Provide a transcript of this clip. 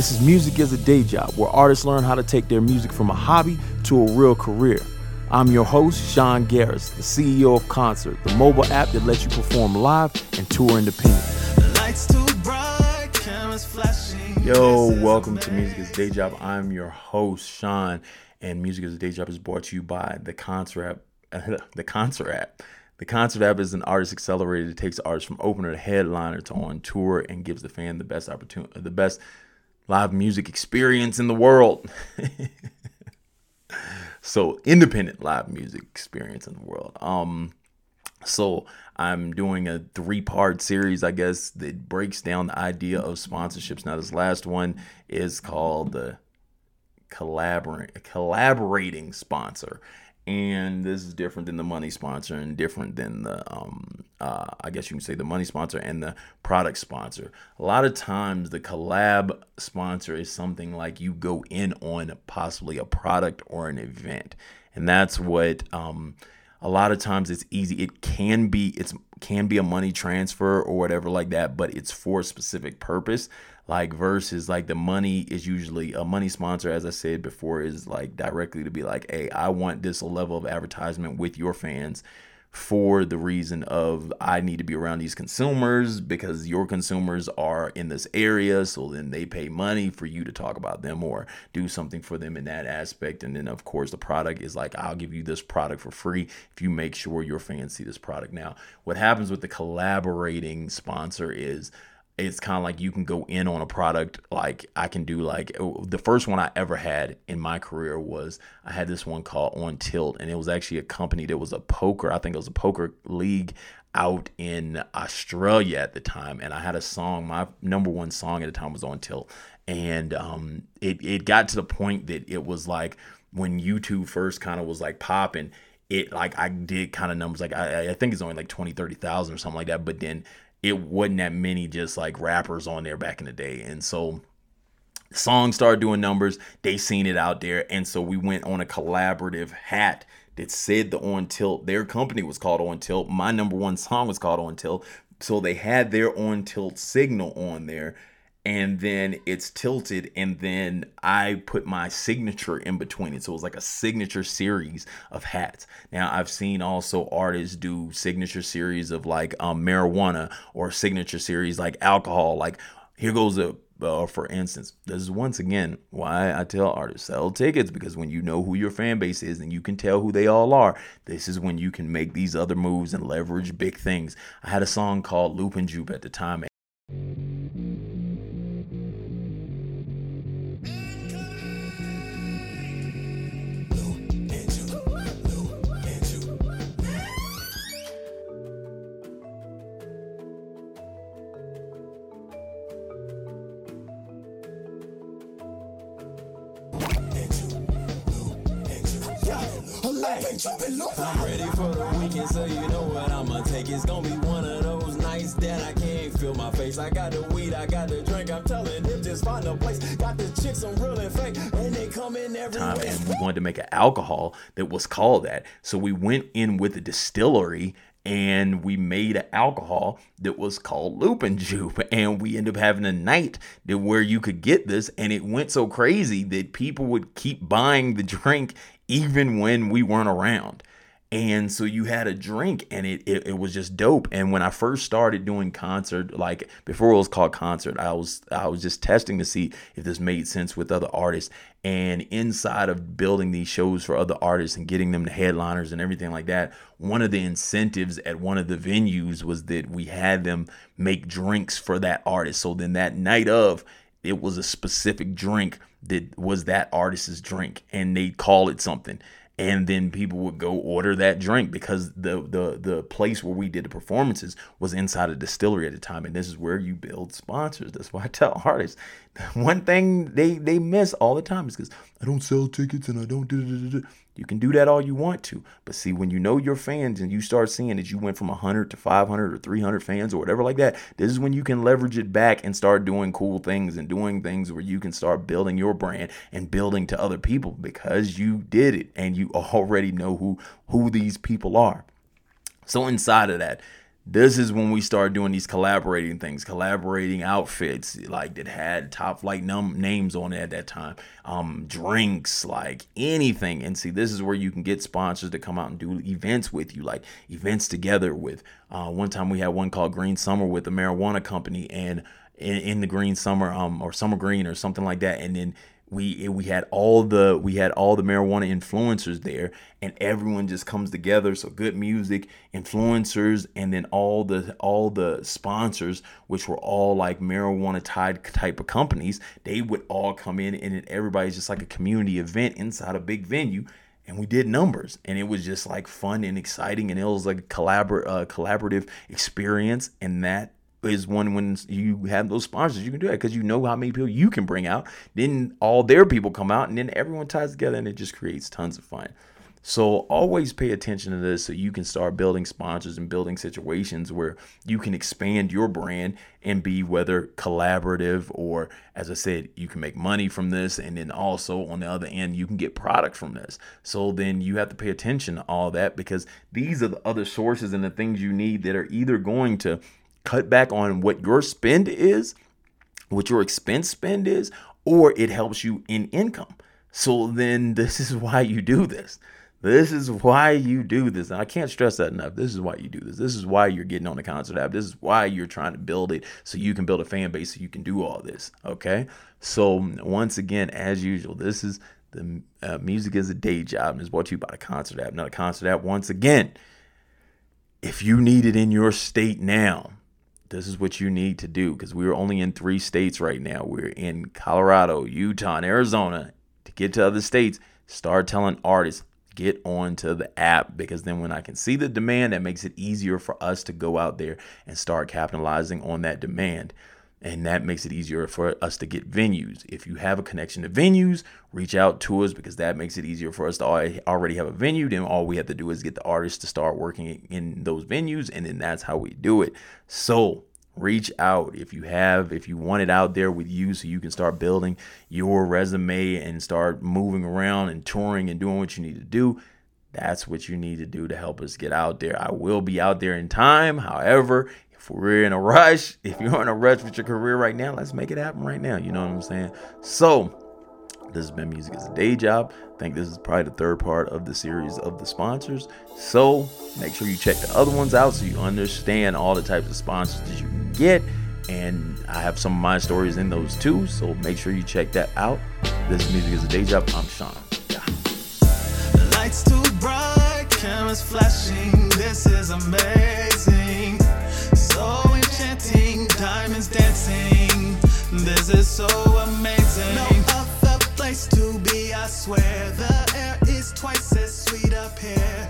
This is Music as a Day Job, where artists learn how to take their music from a hobby to a real career. I'm your host, Sean Garris, the CEO of Qoncert, the mobile app that lets you perform live and tour independent. Yo, welcome to Music as a Day Job. I'm your host, Sean, and Music as a Day Job is brought to you by the Qoncert app. the Qoncert app. The Qoncert app is an artist accelerator that takes artists from opener to headliner to on tour and gives the fan the best opportunity, the best live music experience in the world. so independent live music experience in the world. Um, so I'm doing a three part series, I guess, that breaks down the idea of sponsorships. Now, this last one is called the collaborating collaborating sponsor and this is different than the money sponsor and different than the um uh, i guess you can say the money sponsor and the product sponsor. A lot of times the collab sponsor is something like you go in on possibly a product or an event. And that's what um a lot of times it's easy. It can be it's can be a money transfer or whatever like that but it's for a specific purpose like versus like the money is usually a money sponsor as i said before is like directly to be like hey i want this level of advertisement with your fans for the reason of I need to be around these consumers because your consumers are in this area. So then they pay money for you to talk about them or do something for them in that aspect. And then, of course, the product is like, I'll give you this product for free if you make sure your fans see this product. Now, what happens with the collaborating sponsor is it's kind of like you can go in on a product like i can do like oh, the first one i ever had in my career was i had this one called on tilt and it was actually a company that was a poker i think it was a poker league out in australia at the time and i had a song my number one song at the time was on tilt. And um, it, it got to the point that it was like when youtube first kind of was like popping it like i did kind of numbers like I, I think it's only like 20 30000 or something like that but then it wasn't that many just like rappers on there back in the day. And so songs started doing numbers. They seen it out there. And so we went on a collaborative hat that said the On Tilt. Their company was called On Tilt. My number one song was called On Tilt. So they had their On Tilt signal on there and then it's tilted and then i put my signature in between it. So it was like a signature series of hats. Now i've seen also artists do signature series of like um, marijuana or signature series like alcohol. Like here goes a uh, for instance, this is once again why I tell artists sell tickets because when you know who your fan base is and you can tell who they all are, this is when you can make these other moves and leverage big things. I had a song called Loop and Jupe at the time, I'm ready for the weekend, so you know what I'ma take. It's gonna be one of those nights that I can't feel my face. I got the weed, I got the drink. I'm telling him just find a place. Got the chicks, I'm real and fake, and they come in every time. And we wanted to make an alcohol that was called that, so we went in with a distillery and we made an alcohol that was called Lupin Jupe. And we ended up having a night that where you could get this, and it went so crazy that people would keep buying the drink even when we weren't around. And so you had a drink and it, it, it was just dope. And when i first started doing Qoncert like before it was called Qoncert i was i was just testing to see if this made sense with other artists. And inside of building these shows for other artists and getting them to headliners and everything like that one of the incentives at one of the venues was that we had them make drinks for that artist. So then that night of it was a specific drink that was that artist's drink and they'd call it something. And then people would go order that drink because the the the place where we did the performances was inside a distillery at the time and this is where you build sponsors. That's why i tell artists one thing they they miss all the time is because i don't sell tickets and i don't do you can do that all you want to. But see, when you know your fans and you start seeing that you went from 100 to 500 or 300 fans or whatever like that, this is when you can leverage it back and start doing cool things and doing things where you can start building your brand and building to other people because you did it and you already know who who these people are. So inside of that, this is when we start doing these collaborating things, collaborating outfits like that had top flight num- names on it at that time, um, drinks, like anything. And see, this is where you can get sponsors to come out and do events with you, like events together with. Uh, one time we had one called Green Summer with the marijuana company, and in, in the Green Summer, um, or Summer Green or something like that, and then we we had all the we had all the marijuana influencers there and everyone just comes together. So good music influencers and then all the all the sponsors which were all like marijuana tied type of companies they would all come in and everybody's just like a community event inside a big venue and we did numbers. And it was just like fun and exciting and it was like a collabor- uh, collaborative experience and that is one when you have those sponsors you can do that because you know how many people you can bring out then all their people come out and then everyone ties together and it just creates tons of fun so always pay attention to this so you can start building sponsors and building situations where you can expand your brand and be whether collaborative or as I said, you can make money from this and then also on the other end you can get product from this. So then you have to pay attention to all that because these are the other sources and the things you need that are either going to cut back on what your spend is, what your expense spend is, or it helps you in income. So then this is why you do this. This is why you do this. And I can't stress that enough. This is why you do this. This is why you're getting on the Qoncert app. This is why you're trying to build it so you can build a fan base so you can do all this. Okay. So, once again, as usual, this is the uh, music is a day job and is brought to you by the Qoncert app. Now, the Qoncert app, once again, if you need it in your state now, this is what you need to do because we're only in three states right now. We're in Colorado, Utah, and Arizona. To get to other states, start telling artists, get onto the app because then when I can see the demand, that makes it easier for us to go out there and start capitalizing on that demand. And that makes it easier for us to get venues. If you have a connection to venues, reach out to us because that makes it easier for us to already have a venue. Then all we have to do is get the artists to start working in those venues, and then that's how we do it. So reach out if you have if you want it out there with you so you can start building your resume and start moving around and touring and doing what you need to do that's what you need to do to help us get out there i will be out there in time however if we're in a rush, if you're in a rush with your career right now, let's make it happen right now. You know what I'm saying? So, this has been Music as a Day Job. I think this is probably the third part of the series of the sponsors. So, make sure you check the other ones out so you understand all the types of sponsors that you can get. And I have some of my stories in those too. So, make sure you check that out. This is Music as a Day Job. I'm Sean. Yeah. Lights too bright, cameras flashing. This is amazing diamonds dancing. This is so amazing. No other place to be, I swear. The air is twice as sweet up here.